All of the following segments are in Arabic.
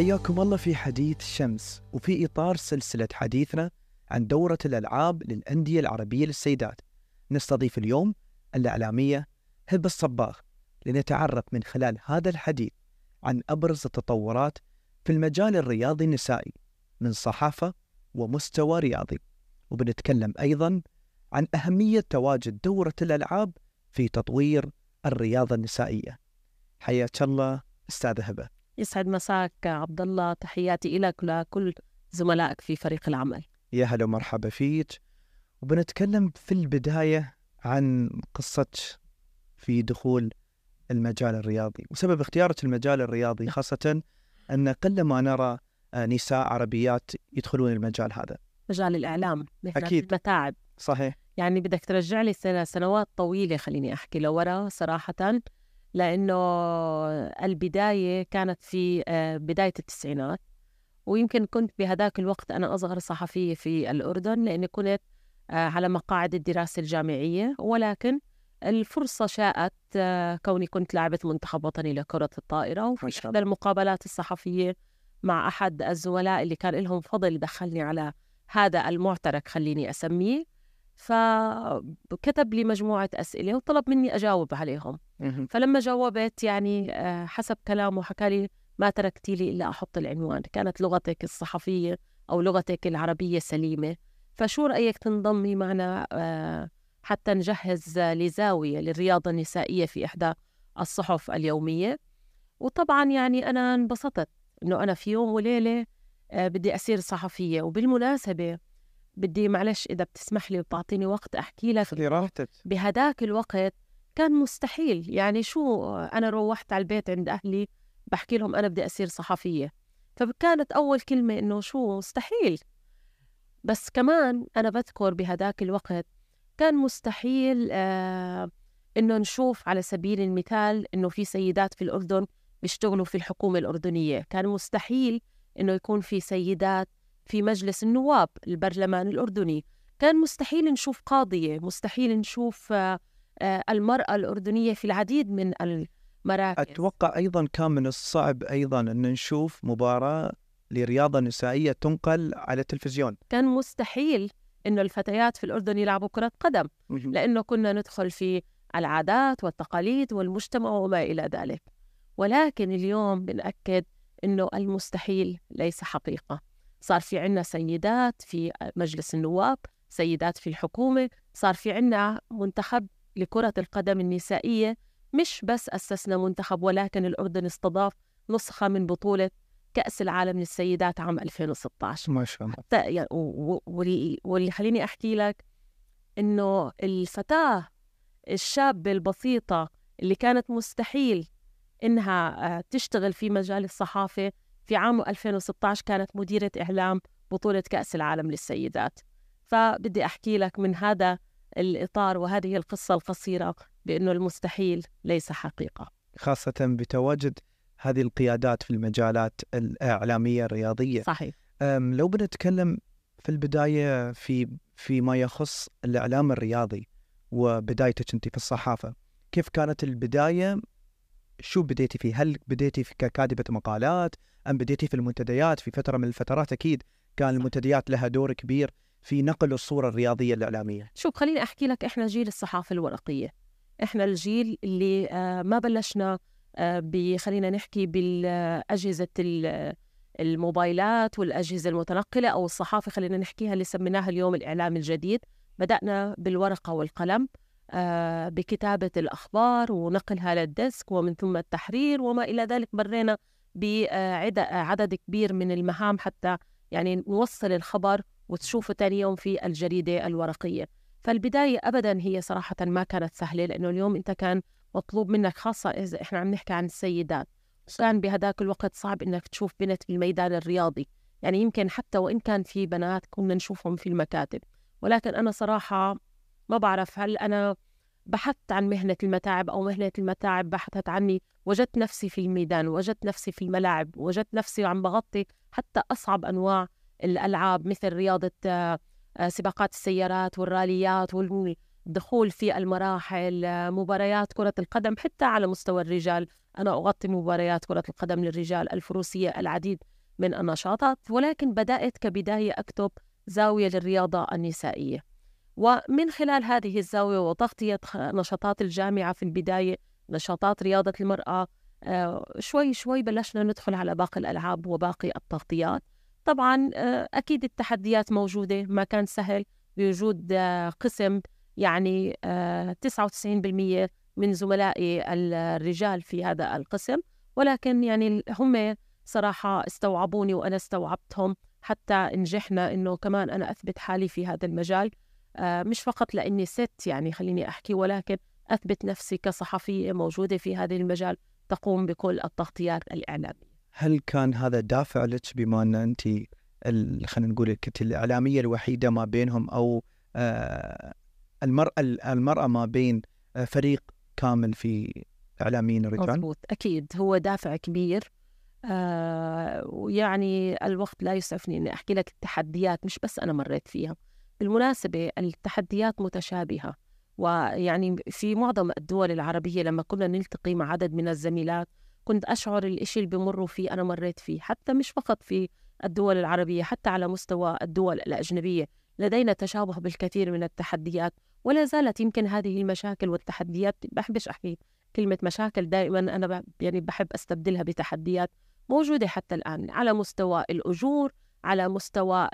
حياكم الله في حديث شمس وفي إطار سلسلة حديثنا عن دورة الألعاب للأندية العربية للسيدات. نستضيف اليوم الإعلامية هبة الصباغ لنتعرف من خلال هذا الحديث عن أبرز التطورات في المجال الرياضي النسائي من صحافة ومستوى رياضي. وبنتكلم أيضا عن أهمية تواجد دورة الألعاب في تطوير الرياضة النسائية. حياك الله أستاذة هبة. يسعد مساك عبد الله تحياتي لك ولكل زملائك في فريق العمل. يا هلا ومرحبا فيك. وبنتكلم في البداية عن قصة في دخول المجال الرياضي وسبب اختيارك المجال الرياضي خاصة أن قل ما نرى نساء عربيات يدخلون المجال هذا. مجال الإعلام أكيد. المتاعب. صحيح. يعني بدك ترجع لي سنوات طويلة خليني أحكي لورا صراحة. لأنه البداية كانت في آه، بداية التسعينات ويمكن كنت بهذاك الوقت أنا أصغر صحفية في الأردن لأني كنت آه، على مقاعد الدراسة الجامعية ولكن الفرصة شاءت آه، كوني كنت لاعبة منتخب وطني لكرة الطائرة وفي إحدى. المقابلات الصحفية مع أحد الزملاء اللي كان لهم فضل دخلني على هذا المعترك خليني أسميه فكتب لي مجموعة أسئلة وطلب مني أجاوب عليهم. فلما جاوبت يعني آه، حسب كلامه حكى لي ما تركتي لي إلا أحط العنوان كانت لغتك الصحفية أو لغتك العربية سليمة. فشو رأيك تنضمي معنا آه، حتى نجهز لزاوية للرياضة النسائية في إحدى الصحف اليومية؟ وطبعا يعني أنا انبسطت إنه أنا في يوم وليلة آه، بدي أصير صحفية. وبالمناسبة بدي معلش إذا بتسمح لي وتعطيني وقت أحكي لك خذي راحتك. بهداك الوقت كان مستحيل. يعني شو أنا روحت على البيت عند أهلي بحكي لهم أنا بدي أصير صحفية. فكانت أول كلمة إنه شو مستحيل. بس كمان أنا بذكر بهداك الوقت كان مستحيل آه إنه نشوف على سبيل المثال إنه في سيدات في الأردن بيشتغلوا في الحكومة الأردنية. كان مستحيل إنه يكون في سيدات في مجلس النواب البرلمان الأردني. كان مستحيل نشوف قاضية مستحيل نشوف آه، آه، المرأة الأردنية في العديد من المراكز. أتوقع أيضا كان من الصعب أيضا أن نشوف مباراة لرياضة نسائية تنقل على التلفزيون. كان مستحيل إنه الفتيات في الأردن يلعبوا كرة قدم. لأنه كنا ندخل في العادات والتقاليد والمجتمع وما إلى ذلك. ولكن اليوم بنأكد إنه المستحيل ليس حقيقة. صار في عنا سيدات في مجلس النواب سيدات في الحكومة صار في عنا منتخب لكرة القدم النسائية. مش بس أسسنا منتخب ولكن الأردن استضاف نسخة من بطولة كأس العالم للسيدات عام 2016 ما شاء الله. حتى يعني واللي خليني أحكي لك إنه الفتاة الشابة البسيطة اللي كانت مستحيل إنها آه، تشتغل في مجال الصحافة في عام 2016 كانت مديرة إعلام بطولة كأس العالم للسيدات. فبدي أحكي لك من هذا الإطار وهذه القصة القصيرة بأنه المستحيل ليس حقيقة. خاصة بتواجد هذه القيادات في المجالات الإعلامية الرياضية. صحيح. لو بنتكلم في البداية في فيما يخص الإعلام الرياضي وبدايتك أنت في الصحافة كيف كانت البداية شو بديتي فيه؟ هل بديتي في ككاتبة مقالات؟ أم بديتي في المنتديات؟ في فترة من الفترات أكيد كان المنتديات لها دور كبير في نقل الصورة الرياضية الإعلامية. شوف خليني أحكي لك إحنا جيل الصحافة الورقية. إحنا الجيل اللي آه، ما بلشنا آه، خلينا نحكي بالأجهزة ال- الموبايلات والأجهزة المتنقلة أو الصحافة خلينا نحكيها اللي سميناها اليوم الاعلام الجديد. بدأنا بالورقة والقلم. آه، بكتابة الأخبار ونقلها للديسك ومن ثم التحرير وما إلى ذلك مرينا بعدد كبير من المهام حتى يعني نوصل الخبر وتشوفه تاني يوم في الجريدة الورقية. فالبداية أبدا هي صراحة ما كانت سهلة لأنه اليوم أنت كان مطلوب منك خاصة إذا إحنا عم نحكي عن السيدات كان بهداك الوقت صعب إنك تشوف بنت في الميدان الرياضي. يعني يمكن حتى وإن كان في بنات كنا نشوفهم في المكاتب. ولكن أنا صراحة ما بعرف هل أنا بحثت عن مهنة المتاعب أو مهنة المتاعب بحثت عني وجدت نفسي في الميدان وجدت نفسي في الملاعب وجدت نفسي عم بغطي حتى أصعب أنواع الألعاب مثل رياضة آه، سباقات السيارات والراليات وال- دخول في المراحل آه، مباريات كرة القدم حتى على مستوى الرجال. أنا أغطي مباريات كرة القدم للرجال الفروسية العديد من النشاطات ولكن بدأت كبداية أكتب زاوية للرياضة النسائية. ومن خلال هذه الزاوية وتغطية نشاطات الجامعة في البداية نشاطات رياضة المرأة آه، شوي شوي بلشنا ندخل على باقي الألعاب وباقي التغطيات. طبعا آه، أكيد التحديات موجودة ما كان سهل بوجود آه، قسم يعني 99% من زملائي الرجال في هذا القسم. ولكن يعني هم صراحة استوعبوني وأنا استوعبتهم حتى نجحنا إنه كمان أنا أثبت حالي في هذا المجال. مش فقط لأني ست يعني خليني أحكي ولكن أثبت نفسي كصحفية موجودة في هذا المجال تقوم بكل التغطيات الإعلامية. هل كان هذا دافع لك بما أن أنت خلينا نقول كنت الإعلامية الوحيدة ما بينهم أو آه، المرأة المرأة ما بين آه، فريق كامل في إعلاميين الرجال؟ مضبوط أكيد هو دافع كبير. آه ويعني الوقت لا يسعفني أني أحكي لك التحديات مش بس أنا مريت فيها. بالمناسبه التحديات متشابهة ويعني في معظم الدول العربية لما كنا نلتقي مع عدد من الزميلات كنت أشعر الإشي اللي بمروا فيه أنا مريت فيه حتى مش فقط في الدول العربية حتى على مستوى الدول الأجنبية لدينا تشابه بالكثير من التحديات ولا زالت يمكن هذه المشاكل والتحديات بحبش أحكي كلمة مشاكل دائما أنا يعني بحب أستبدلها بتحديات موجودة حتى الآن على مستوى الأجور على مستوى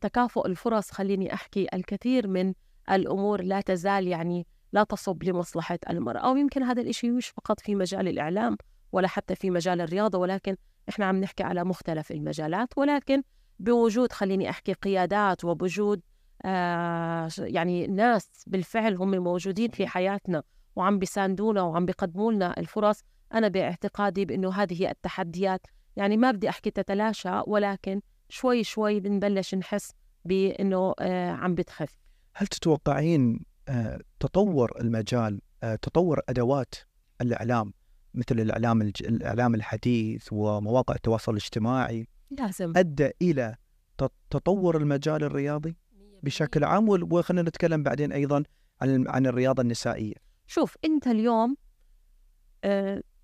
تكافؤ الفرص خليني أحكي الكثير من الأمور لا تزال يعني لا تصب لمصلحة المرأة. ويمكن هذا الإشي مش فقط في مجال الإعلام ولا حتى في مجال الرياضة ولكن إحنا عم نحكي على مختلف المجالات. ولكن بوجود خليني أحكي قيادات وبوجود آه يعني ناس بالفعل هم موجودين في حياتنا وعم بيساندونا وعم بيقدموا لنا الفرص أنا باعتقادي بأنه هذه التحديات. يعني ما بدي أحكي تتلاشى ولكن شوي شوي بنبلش نحس بأنه آه عم بتخف. هل تتوقعين آه، تطور المجال آه، تطور أدوات الإعلام مثل الإعلام الإعلام الحديث ومواقع التواصل الاجتماعي؟ لازم. أدى إلى تطور المجال الرياضي بشكل عام؟ وخلينا نتكلم بعدين أيضا عن عن الرياضة النسائية. شوف أنت اليوم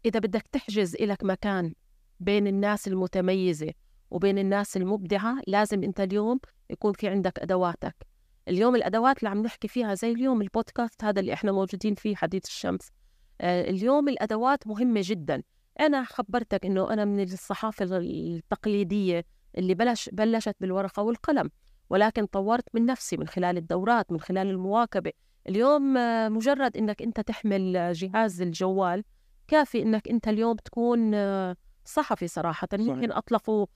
إذا بدك تحجز لك مكان بين الناس المتميزة وبين الناس المبدعة لازم أنت اليوم يكون في عندك أدواتك. اليوم الأدوات اللي عم نحكي فيها زي اليوم البودكاست هذا اللي إحنا موجودين فيه حديث الشمس. آه، اليوم الأدوات مهمة جدا. أنا خبرتك إنه أنا من الصحافة التقليدية اللي بلش بلشت بالورقة والقلم ولكن طورت من نفسي من خلال الدورات من خلال المواكبة. اليوم آه، مجرد إنك أنت تحمل جهاز الجوال كافي إنك أنت اليوم تكون آه، صحفي صراحة. يمكن اطلقوا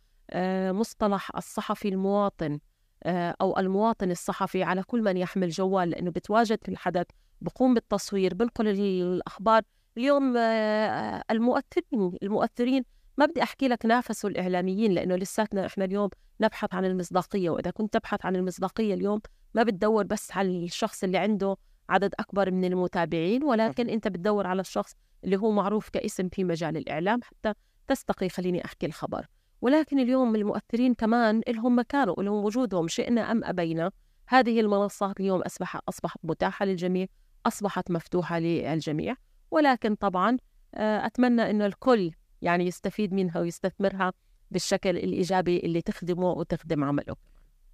مصطلح الصحفي المواطن آه، أو المواطن الصحفي على كل من يحمل جوال لأنه بتواجد في الحدث بقوم بالتصوير بنقل الأخبار. اليوم آه، المؤثرين المؤثرين ما بدي أحكي لك نافسوا الإعلاميين لأنه لساتنا إحنا اليوم نبحث عن المصداقية وإذا كنت تبحث عن المصداقية اليوم ما بتدور بس على الشخص اللي عنده عدد أكبر من المتابعين ولكن أنت بتدور على الشخص اللي هو معروف كاسم في مجال الإعلام حتى تستقي. خليني أحكي الخبر. ولكن اليوم المؤثرين كمان لهم مكانه ولهم وجودهم شئنا أم أبينا. هذه المنصات اليوم أصبح أصبحت متاحة للجميع أصبحت مفتوحة للجميع. ولكن طبعا آه، أتمنى أن الكل يعني يستفيد منها ويستثمرها بالشكل الإيجابي اللي تخدمه وتخدم عمله.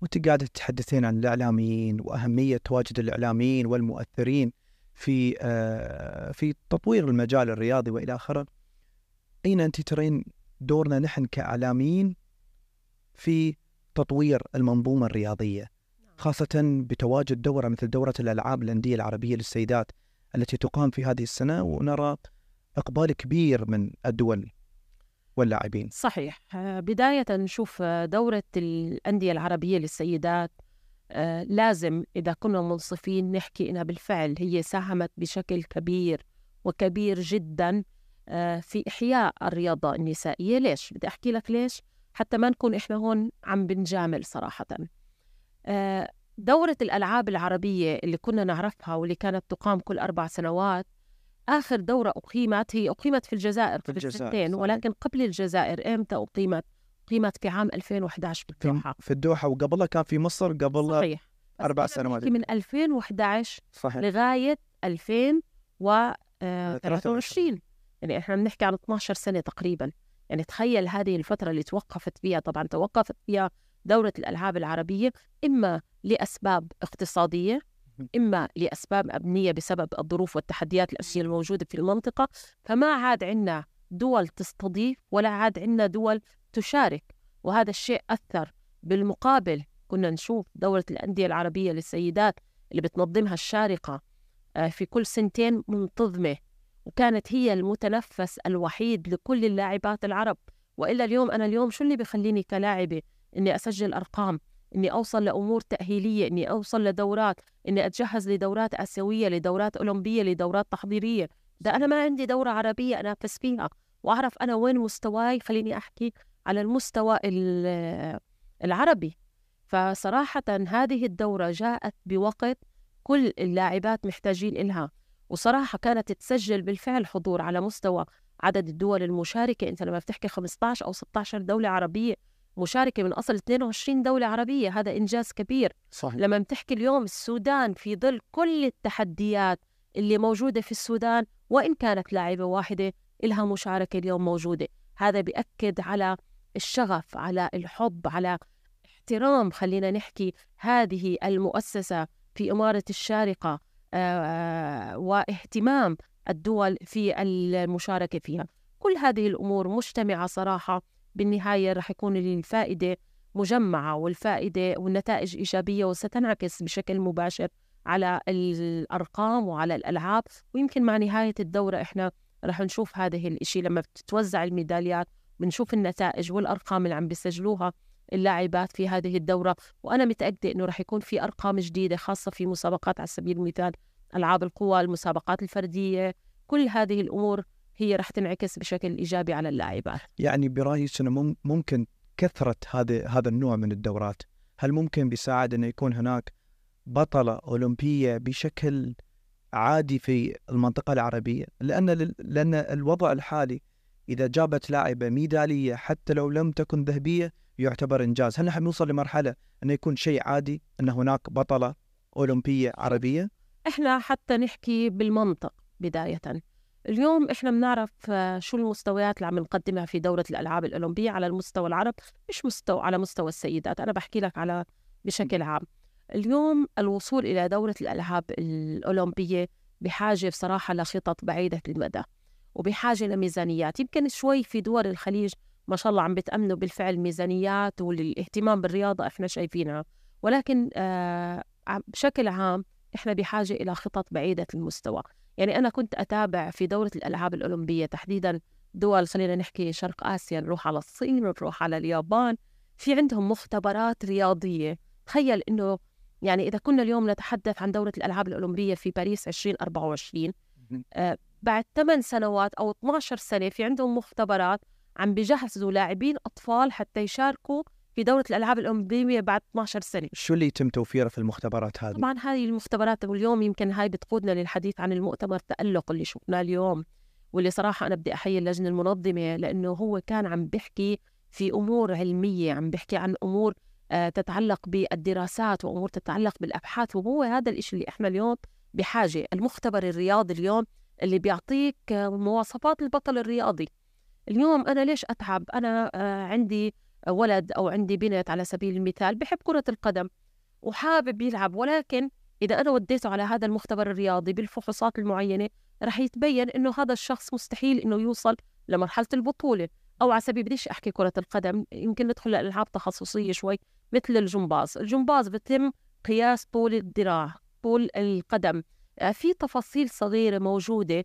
وأنت قاعدة تتحدثين عن الإعلاميين وأهمية تواجد الإعلاميين والمؤثرين في آه، في تطوير المجال الرياضي وإلى آخره. أين أنت ترين دورنا نحن كإعلاميين في تطوير المنظومة الرياضية نعم. خاصة بتواجد دورة مثل دورة الألعاب الأندية العربية للسيدات التي تقام في هذه السنة ونرى إقبال كبير من الدول واللاعبين صحيح بداية نشوف دورة الأندية العربية للسيدات آه، لازم إذا كنا منصفين نحكي إنها بالفعل هي ساهمت بشكل كبير وكبير جدا آه، في إحياء الرياضة النسائية. ليش؟ بدي أحكي لك ليش حتى ما نكون إحنا هون عم بنجامل صراحة. آه، دورة الألعاب العربية اللي كنا نعرفها واللي كانت تقام كل أربع سنوات آخر دورة أقيمت هي أقيمت في الجزائر في الجزائر ولكن قبل الجزائر إمتى أقيمت؟ أقيمت في عام 2011 في الدوحة في الدوحة وقبلها كان في مصر قبل صحيح. أربع سنوات. من 2011 صحيح. لغاية 2023 يعني إحنا بنحكي عن 12 سنة تقريبا. يعني تخيل هذه الفترة اللي توقفت فيها طبعا توقفت فيها دوره الألعاب العربية إما لأسباب اقتصادية إما لأسباب أمنية بسبب الظروف والتحديات الامنيه الموجودة في المنطقة. فما عاد عندنا دول تستضيف ولا عاد عندنا دول تشارك. وهذا الشيء أثر بالمقابل. كنا نشوف دورة الأندية العربية للسيدات اللي بتنظمها الشارقة آه، في كل سنتين منتظمة. وكانت هي المتنفس الوحيد لكل اللاعبات العرب. وإلا اليوم أنا اليوم شو اللي بخليني كلاعبة إني أسجل أرقام إني أوصل لأمور تأهيلية إني أوصل لدورات إني أتجهز لدورات آسيوية لدورات أولمبية لدورات تحضيرية. ده أنا ما عندي دورة عربية أنافس فيها. وأعرف أنا وين مستواي خليني أحكي على المستوى العربي. فصراحة هذه الدورة جاءت بوقت كل اللاعبات محتاجين إلها. وصراحة كانت تسجل بالفعل حضور على مستوى عدد الدول المشاركة. أنت لما بتحكي 15 أو 16 دولة عربية مشاركة من أصل 22 دولة عربية هذا إنجاز كبير. صحيح. لما بتحكي اليوم السودان في ظل كل التحديات اللي موجودة في السودان وإن كانت لاعبة واحدة إلها مشاركة اليوم موجودة. هذا بيأكد على الشغف على الحب على احترام خلينا نحكي هذه المؤسسة في إمارة الشارقة. واهتمام الدول في المشاركة فيها. كل هذه الأمور مجتمعة صراحة بالنهاية رح يكون الفائدة مجمعة والفائدة والنتائج إيجابية وستنعكس بشكل مباشر على الأرقام وعلى الألعاب. ويمكن مع نهاية الدورة إحنا رح نشوف هذه الإشي. لما بتتوزع الميداليات بنشوف النتائج والأرقام اللي عم بيسجلوها. اللاعبات في هذه الدورة وأنا متأكدة أنه رح يكون في أرقام جديدة خاصة في مسابقات على سبيل المثال ألعاب القوى المسابقات الفردية كل هذه الأمور هي رح تنعكس بشكل إيجابي على اللاعبات. يعني برأيك أنه ممكن كثرة هذا هذا النوع من الدورات هل ممكن بيساعد أنه يكون هناك بطلة أولمبية بشكل عادي في المنطقة العربية؟ لأن لأن الوضع الحالي إذا جابت لاعبة ميدالية حتى لو لم تكن ذهبية يعتبر إنجاز. هل نحن نوصل لمرحلة أنه يكون شيء عادي أن هناك بطلة أولمبية عربية؟ إحنا حتى نحكي بالمنطق بداية. اليوم إحنا بنعرف آه، شو المستويات اللي عم نقدمها في دورة الألعاب الأولمبية على المستوى العرب مش مستوى على مستوى السيدات. أنا بحكي لك على بشكل عام. اليوم الوصول إلى دورة الألعاب الأولمبية بحاجة بصراحة لخطط بعيدة المدى وبحاجة لميزانيات. يمكن شوي في دول الخليج ما شاء الله عم بتأمنوا بالفعل ميزانيات والاهتمام بالرياضة إحنا شايفينها. ولكن آه بشكل عام إحنا بحاجة إلى خطط بعيدة المستوى. يعني أنا كنت أتابع في دورة الألعاب الأولمبية تحديدا دول خلينا نحكي شرق آسيا نروح على الصين نروح على اليابان. في عندهم مختبرات رياضية. تخيل إنه يعني إذا كنا اليوم نتحدث عن دورة الألعاب الأولمبية في باريس 2024 آه بعد 8 سنوات أو 12 سنة في عندهم مختبرات عم بجهزوا لاعبين أطفال حتى يشاركوا في دورة الألعاب الأولمبية بعد 12 سنة. شو اللي يتم توفيره في المختبرات هذه؟ طبعا هذه المختبرات واليوم يمكن هاي بتقودنا للحديث عن المؤتمر تألق اللي شفناه اليوم واللي صراحة أنا بدي أحيي اللجنة المنظمة لأنه هو كان عم بيحكي في أمور علمية عم بيحكي عن أمور آه، تتعلق بالدراسات وأمور تتعلق بالأبحاث وهو هذا الإشي اللي إحنا اليوم بحاجة. المختبر الرياضي اليوم اللي بيعطيك آه، مواصفات البطل الرياضي. اليوم أنا ليش أتعب؟ أنا آه، عندي ولد أو عندي بنت على سبيل المثال بحب كرة القدم وحابب يلعب ولكن إذا أنا وديته على هذا المختبر الرياضي بالفحوصات المعينة رح يتبين إنه هذا الشخص مستحيل إنه يوصل لمرحلة البطولة. أو على سبيل بديش أحكي كرة القدم يمكن ندخل لألعاب تخصصية شوي مثل الجمباز. الجمباز بتم قياس طول الذراع طول القدم. آه، في تفاصيل صغيرة موجودة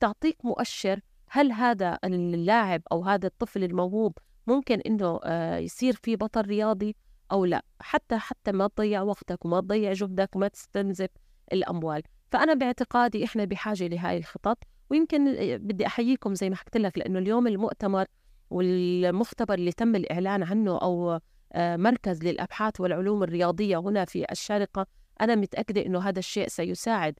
تعطيك مؤشر هل هذا اللاعب أو هذا الطفل الموهوب ممكن إنه آه، يصير في بطل رياضي أو لا؟ حتى حتى ما تضيع وقتك وما تضيع جهدك وما تستنزف الأموال. فأنا باعتقادي إحنا بحاجة لهاي الخطط. ويمكن آه، بدي أحييكم زي ما حكيت لك لأنه اليوم المؤتمر والمختبر اللي تم الإعلان عنه أو آه، مركز للأبحاث والعلوم الرياضية هنا في الشارقة أنا متأكدة أنه هذا الشيء سيساعد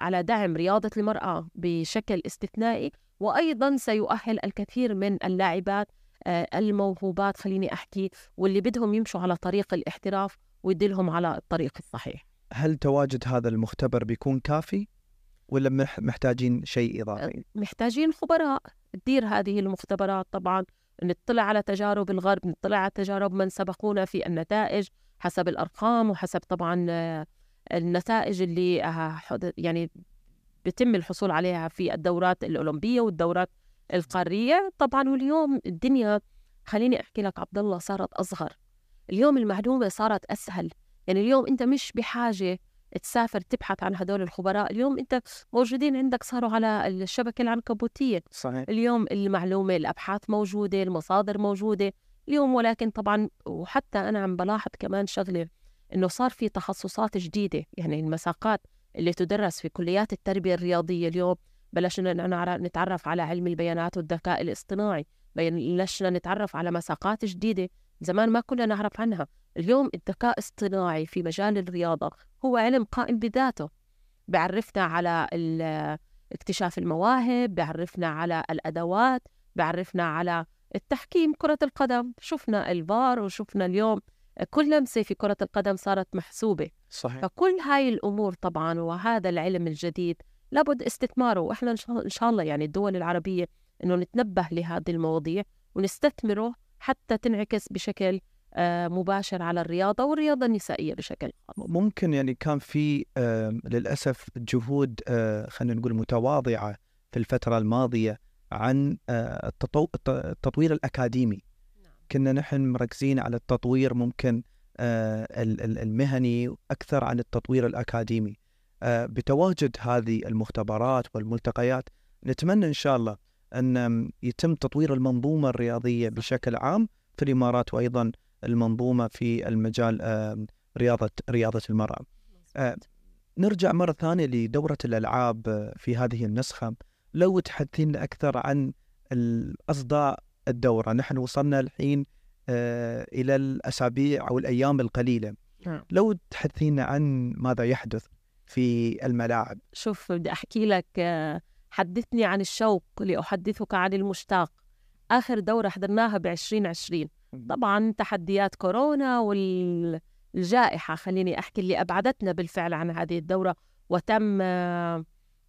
على دعم رياضة المرأة بشكل استثنائي. وأيضا سيؤهل الكثير من اللاعبات آه، الموهوبات خليني أحكي واللي بدهم يمشوا على طريق الاحتراف ويدلهم على الطريق الصحيح هل تواجد هذا المختبر بيكون كافي ولا مح- محتاجين شيء إضافي؟ محتاجين خبراء تدير هذه المختبرات طبعا نطلع على تجارب الغرب نطلع على تجارب من سبقونا في النتائج حسب الأرقام وحسب طبعا آه، النتائج اللي آه، يعني بيتم الحصول عليها في الدورات الأولمبية والدورات القارية. طبعا واليوم الدنيا خليني أحكي لك عبد الله صارت أصغر. اليوم المعلومة صارت أسهل. يعني اليوم أنت مش بحاجة تسافر تبحث عن هدول الخبراء. اليوم أنت موجودين عندك صاروا على الشبكة العنكبوتية. صحيح. اليوم المعلومة الأبحاث موجودة المصادر موجودة. اليوم ولكن طبعا وحتى أنا عم بلاحظ كمان شغلة إنه صار في تخصصات جديدة. يعني المساقات اللي تدرس في كليات التربية الرياضية اليوم بلشنا نتعرف على علم البيانات والذكاء الاصطناعي بلشنا نتعرف على مساقات جديدة زمان ما كنا نعرف عنها. اليوم الذكاء الاصطناعي في مجال الرياضة هو علم قائم بذاته. بعرفنا على اكتشاف المواهب بعرفنا على الأدوات بعرفنا على التحكيم كرة القدم. شفنا الفار وشفنا اليوم كل لمسة في كرة القدم صارت محسوبة. صحيح. فكل هاي الأمور طبعا وهذا العلم الجديد لابد استثماره وإحنا إن شاء- الله يعني الدول العربية إنه نتنبه لهذه المواضيع ونستثمره حتى تنعكس بشكل آه، مباشر على الرياضة والرياضة النسائية بشكل خاص. ممكن يعني كان في آم، للأسف جهود آه، خلينا نقول متواضعة في الفترة الماضية عن آه، التطو- الت- التطوير الأكاديمي. كنا نحن مركزين على التطوير ممكن المهني أكثر عن التطوير الأكاديمي. آه، بتواجد هذه المختبرات والملتقيات نتمنى إن شاء الله أن يتم تطوير المنظومة الرياضية بشكل عام في الإمارات وأيضا المنظومة في المجال آم، رياضة رياضة المرأة. آه، نرجع مرة ثانية لدورة الألعاب آه، في هذه النسخة. لو تحدثين أكثر عن الأصداء الدورة نحن وصلنا الحين آه، إلى الأسابيع أو الأيام القليلة. نعم. لو تحدثين عن ماذا يحدث في الملاعب؟ شوف بدي أحكي لك آه، حدثني عن الشوق لأحدثك عن المشتاق. آخر دورة حضرناها ب 2020 طبعا تحديات كورونا والجائحة خليني أحكي اللي أبعدتنا بالفعل عن هذه الدورة. وتم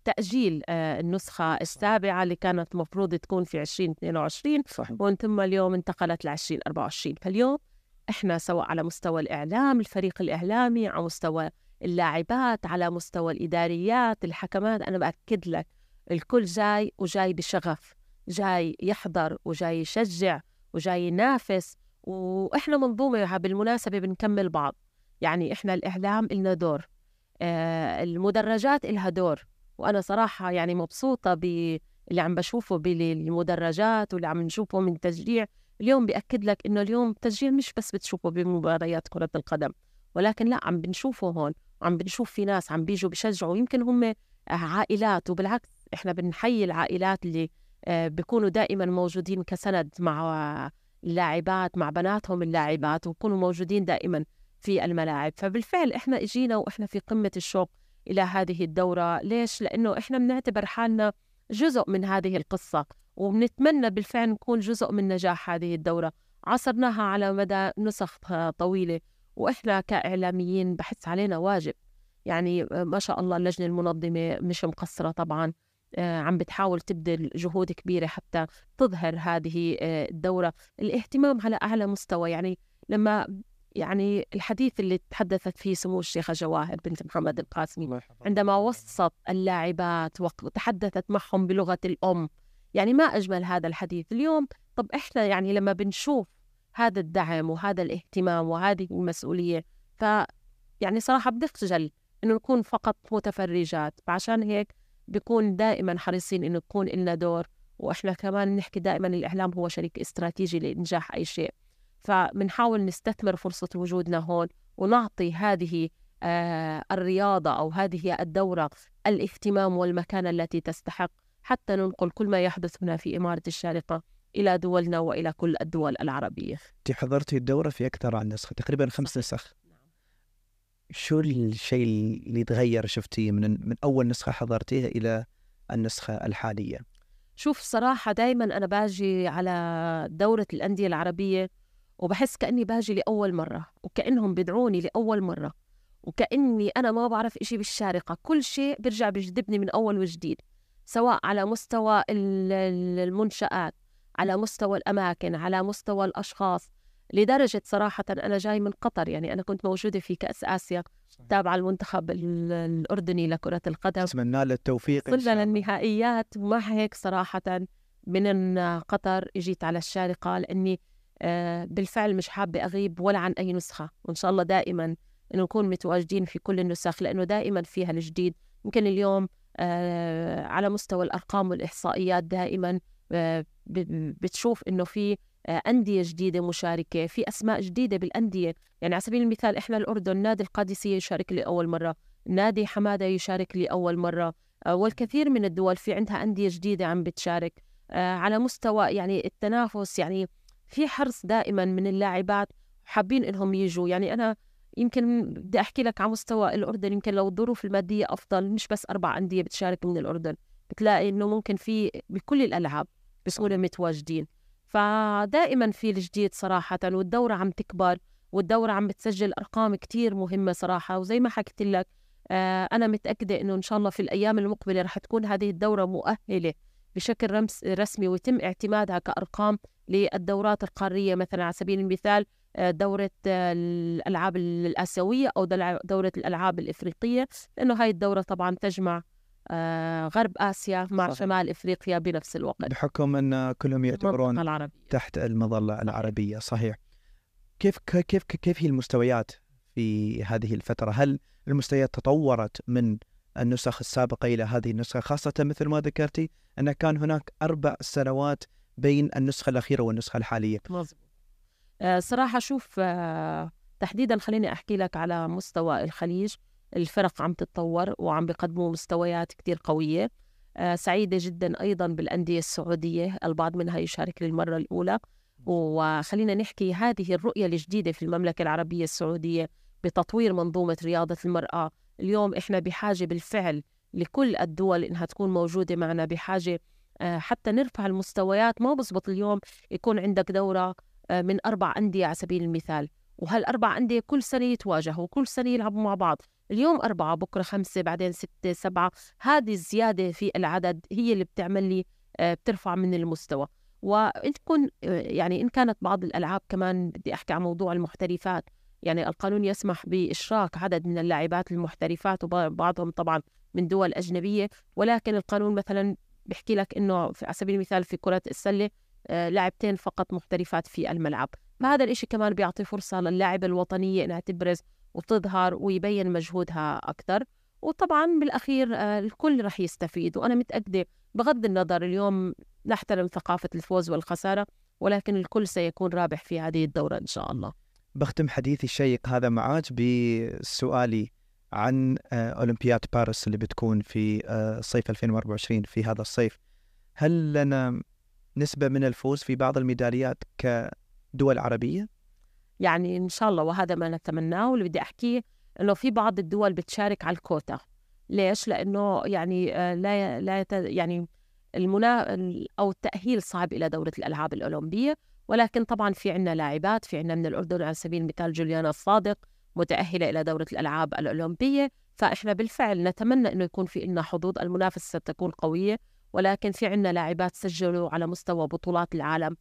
تأجيل آه، النسخة السابعة اللي كانت مفروض تكون في 2022 صحيح ومن ثم اليوم انتقلت ل 2024 فاليوم إحنا سواء على مستوى الإعلام الفريق الإعلامي على مستوى اللاعبات على مستوى الإداريات الحكمات أنا بأكد لك الكل جاي وجاي بشغف جاي يحضر وجاي يشجع وجاي ينافس وإحنا منظومة بالمناسبة بنكمل بعض. يعني إحنا الإعلام إلنا دور آه المدرجات إلها دور. وأنا صراحة يعني مبسوطة باللي عم بشوفه بالمدرجات واللي عم نشوفه من تشجيع. اليوم بأكد لك إنه اليوم تشجيع مش بس بتشوفه بمباريات كرة القدم ولكن لا عم بنشوفه هون وعم بنشوف في ناس عم بيجوا بشجعوا يمكن هم عائلات وبالعكس إحنا بنحيي العائلات اللي آه، بيكونوا دائما موجودين كسند مع اللاعبات مع بناتهم اللاعبات ويكونوا موجودين دائما في الملاعب. فبالفعل إحنا إجينا وإحنا في قمة الشوق إلى هذه الدورة. ليش؟ لأنه إحنا بنعتبر حالنا جزء من هذه القصة وبنتمنى بالفعل نكون جزء من نجاح هذه الدورة. عصرناها على مدى نسخ طويلة وإحنا كإعلاميين بحس علينا واجب. يعني ما شاء الله اللجنة المنظمة مش مقصرة طبعا آه، عم بتحاول تبذل جهود كبيرة حتى تظهر هذه آه، الدورة. الاهتمام على أعلى مستوى يعني لما يعني الحديث اللي تحدثت فيه سمو الشيخة جواهر بنت محمد القاسمي عندما وصت اللاعبات وتحدثت معهم بلغة الأم. يعني ما أجمل هذا الحديث اليوم؟ طب إحنا يعني لما بنشوف هذا الدعم وهذا الاهتمام وهذه المسؤولية ف يعني صراحة بنخجل إنه نكون فقط متفرجات فعشان هيك بيكون دائما حريصين إنه يكون لنا دور وإحنا كمان نحكي دائما الإعلام هو شريك استراتيجي لإنجاح أي شيء. فبنحاول نستثمر فرصة وجودنا هون ونعطي هذه آه الرياضة أو هذه الدورة الاهتمام والمكانة التي تستحق حتى ننقل كل ما يحدث هنا في إمارة الشارقة إلى دولنا وإلى كل الدول العربية. أنت حضرتي الدورة في أكثر عن نسخة تقريبا خمس نسخ. شو الشيء اللي تغير شفتيه من من أول نسخة حضرتيها إلى النسخة الحالية؟ شوف صراحة دايما أنا باجي على دورة الأندية العربية وبحس كأني باجي لأول مرة وكأنهم بدعوني لأول مرة وكأني أنا ما بعرف إشي بالشارقة. كل شيء برجع بيجذبني من أول وجديد سواء على مستوى المنشآت على مستوى الأماكن على مستوى الأشخاص. لدرجة صراحة أنا جاي من قطر يعني أنا كنت موجودة في كأس آسيا تابعة المنتخب الأردني لكرة القدم. أتمنى له التوفيق وصلنا للنهائيات. ومع هيك صراحة من قطر إجيت على الشارقة لأني بالفعل مش حابة أغيب ولا عن أي نسخة. وإن شاء الله دائما إنه نكون متواجدين في كل النسخ لأنه دائما فيها الجديد. يمكن اليوم آه، على مستوى الأرقام والإحصائيات دائما آه، بتشوف إنه في أندية جديدة مشاركة في أسماء جديدة بالأندية. يعني على سبيل المثال إحنا الأردن نادي القادسية يشارك لأول مرة نادي حمادة يشارك لأول مرة والكثير من الدول في عندها أندية جديدة عم بتشارك. على مستوى يعني التنافس يعني في حرص دائما من اللاعبات حابين إنهم يجوا. يعني أنا يمكن بدي أحكي لك على مستوى الأردن. يمكن لو الظروف المادية أفضل مش بس أربع أندية بتشارك من الأردن. بتلاقي إنه ممكن في بكل الألعاب بيكونوا متواجدين. فدائما في الجديد صراحة والدورة عم تكبر والدورة عم بتسجل أرقام كتير مهمة صراحة. وزي ما حكيت لك آه، أنا متأكدة إنه إن شاء الله في الأيام المقبلة رح تكون هذه الدورة مؤهلة بشكل رمس رسمي ويتم اعتمادها كأرقام للدورات القارية. مثلا على سبيل المثال آه، دورة آه، الألعاب الآسيوية أو دورة الألعاب الإفريقية لأنه هاي الدورة طبعا تجمع آه، غرب آسيا مع صحيح. شمال إفريقيا بنفس الوقت. بحكم أن كلهم يعتبرون العربية. تحت المظلة العربية. صحيح. كيف كيف كيف هي المستويات في هذه الفترة؟ هل المستويات تطورت من النسخ السابقة إلى هذه النسخة خاصة مثل ما ذكرتي؟ أن كان هناك أربع سنوات بين النسخة الأخيرة والنسخة الحالية. مظبوط. آه صراحة شوف آه تحديدا خليني أحكي لك على مستوى الخليج. الفرق عم تتطور وعم بيقدموا مستويات كتير قوية. آه سعيدة جدا أيضا بالأندية السعودية. البعض منها يشارك للمرة الأولى. وخلينا نحكي هذه الرؤية الجديدة في المملكة العربية السعودية بتطوير منظومة رياضة المرأة. اليوم إحنا بحاجة بالفعل لكل الدول إنها تكون موجودة معنا بحاجة. آه، حتى نرفع المستويات ما بزبط اليوم يكون عندك دورة آه، من أربع أندية على سبيل المثال. وهالأربع أندية كل سنة يتواجهوا وكل سنة يلعبوا مع بعض. اليوم أربعة بكرة خمسة بعدين ستة سبعة. هذه الزيادة في العدد هي اللي بتعمل لي آه، بترفع من المستوى. وإن تكون يعني إن كانت بعض الألعاب كمان بدي أحكي عن موضوع المحترفات. يعني القانون يسمح بإشراك عدد من اللاعبات المحترفات وبعضهم طبعا من دول أجنبية ولكن القانون مثلا بيحكي لك إنه على سبيل المثال في كرة السلة آه، لاعبتين فقط محترفات في الملعب. فهذا الإشي كمان بيعطي فرصة للاعبة الوطنية إنها تبرز وتظهر ويبين مجهودها أكثر. وطبعا بالأخير آه، الكل رح يستفيد وأنا متأكدة بغض النظر اليوم نحترم ثقافة الفوز والخسارة ولكن الكل سيكون رابح في هذه الدورة إن شاء الله. بختم حديثي الشيق هذا معاك بسؤالي. عن آه، أولمبياد باريس اللي بتكون في آه، صيف 2024 في هذا الصيف هل لنا نسبة من الفوز في بعض الميداليات كدول عربية؟ يعني إن شاء الله وهذا ما نتمناه واللي بدي أحكيه إنه في بعض الدول بتشارك على الكوتا ليش؟ لأنه يعني آه، لا لا يعني المنا أو التأهيل صعب إلى دورة الألعاب الأولمبية ولكن طبعا في عنا لاعبات في عنا من الأردن على سبيل المثال جوليانا الصادق متأهلة إلى دورة الألعاب الأولمبية فإحنا بالفعل نتمنى أنه يكون في إلنا حظوظ. المنافسة ستكون قوية ولكن في عنا لاعبات سجلوا على مستوى بطولات العالم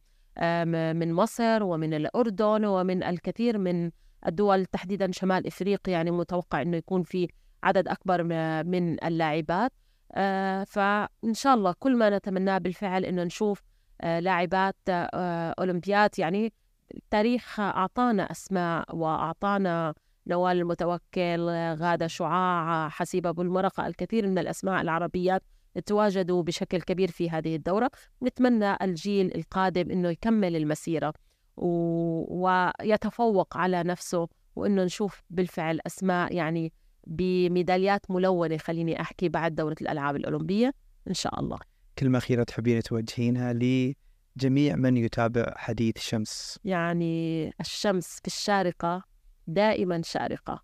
من مصر ومن الأردن ومن الكثير من الدول تحديدا شمال إفريقيا. يعني متوقع أنه يكون في عدد أكبر من اللاعبات. آه، فإن شاء الله كل ما نتمناه بالفعل أنه نشوف آه، لاعبات آه، أولمبيات. يعني التاريخ أعطانا أسماء وأعطانا نوال المتوكل غادة شعاع حسيب أبو المرقة الكثير من الأسماء العربيات تواجدوا بشكل كبير في هذه الدورة. نتمنى الجيل القادم أنه يكمل المسيرة و... ويتفوق على نفسه وأنه نشوف بالفعل أسماء يعني بميداليات ملونة خليني أحكي بعد دورة الألعاب الأولمبية إن شاء الله. كلمة أخيرة تحبين توجهينها لجميع من يتابع حديث شمس. يعني الشمس في الشارقة دائما شارقة.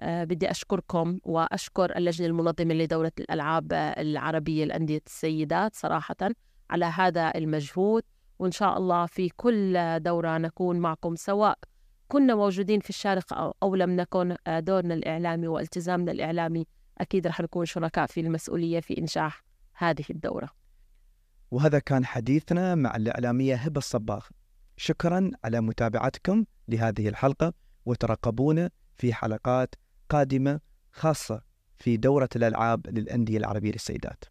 أه بدي أشكركم وأشكر اللجنة المنظمة لدورة الألعاب العربية لأندية السيدات صراحة على هذا المجهود. وإن شاء الله في كل دورة نكون معكم سواء كنا موجودين في الشارقة أو لم نكن. دورنا الإعلامي والتزامنا الإعلامي أكيد رح نكون شركاء في المسؤولية في إنجاح هذه الدورة. وهذا كان حديثنا مع الإعلامية هبة الصباغ. شكرا على متابعتكم لهذه الحلقة. وترقبونا في حلقات قادمة خاصة في دورة الألعاب للأندية العربية للسيدات.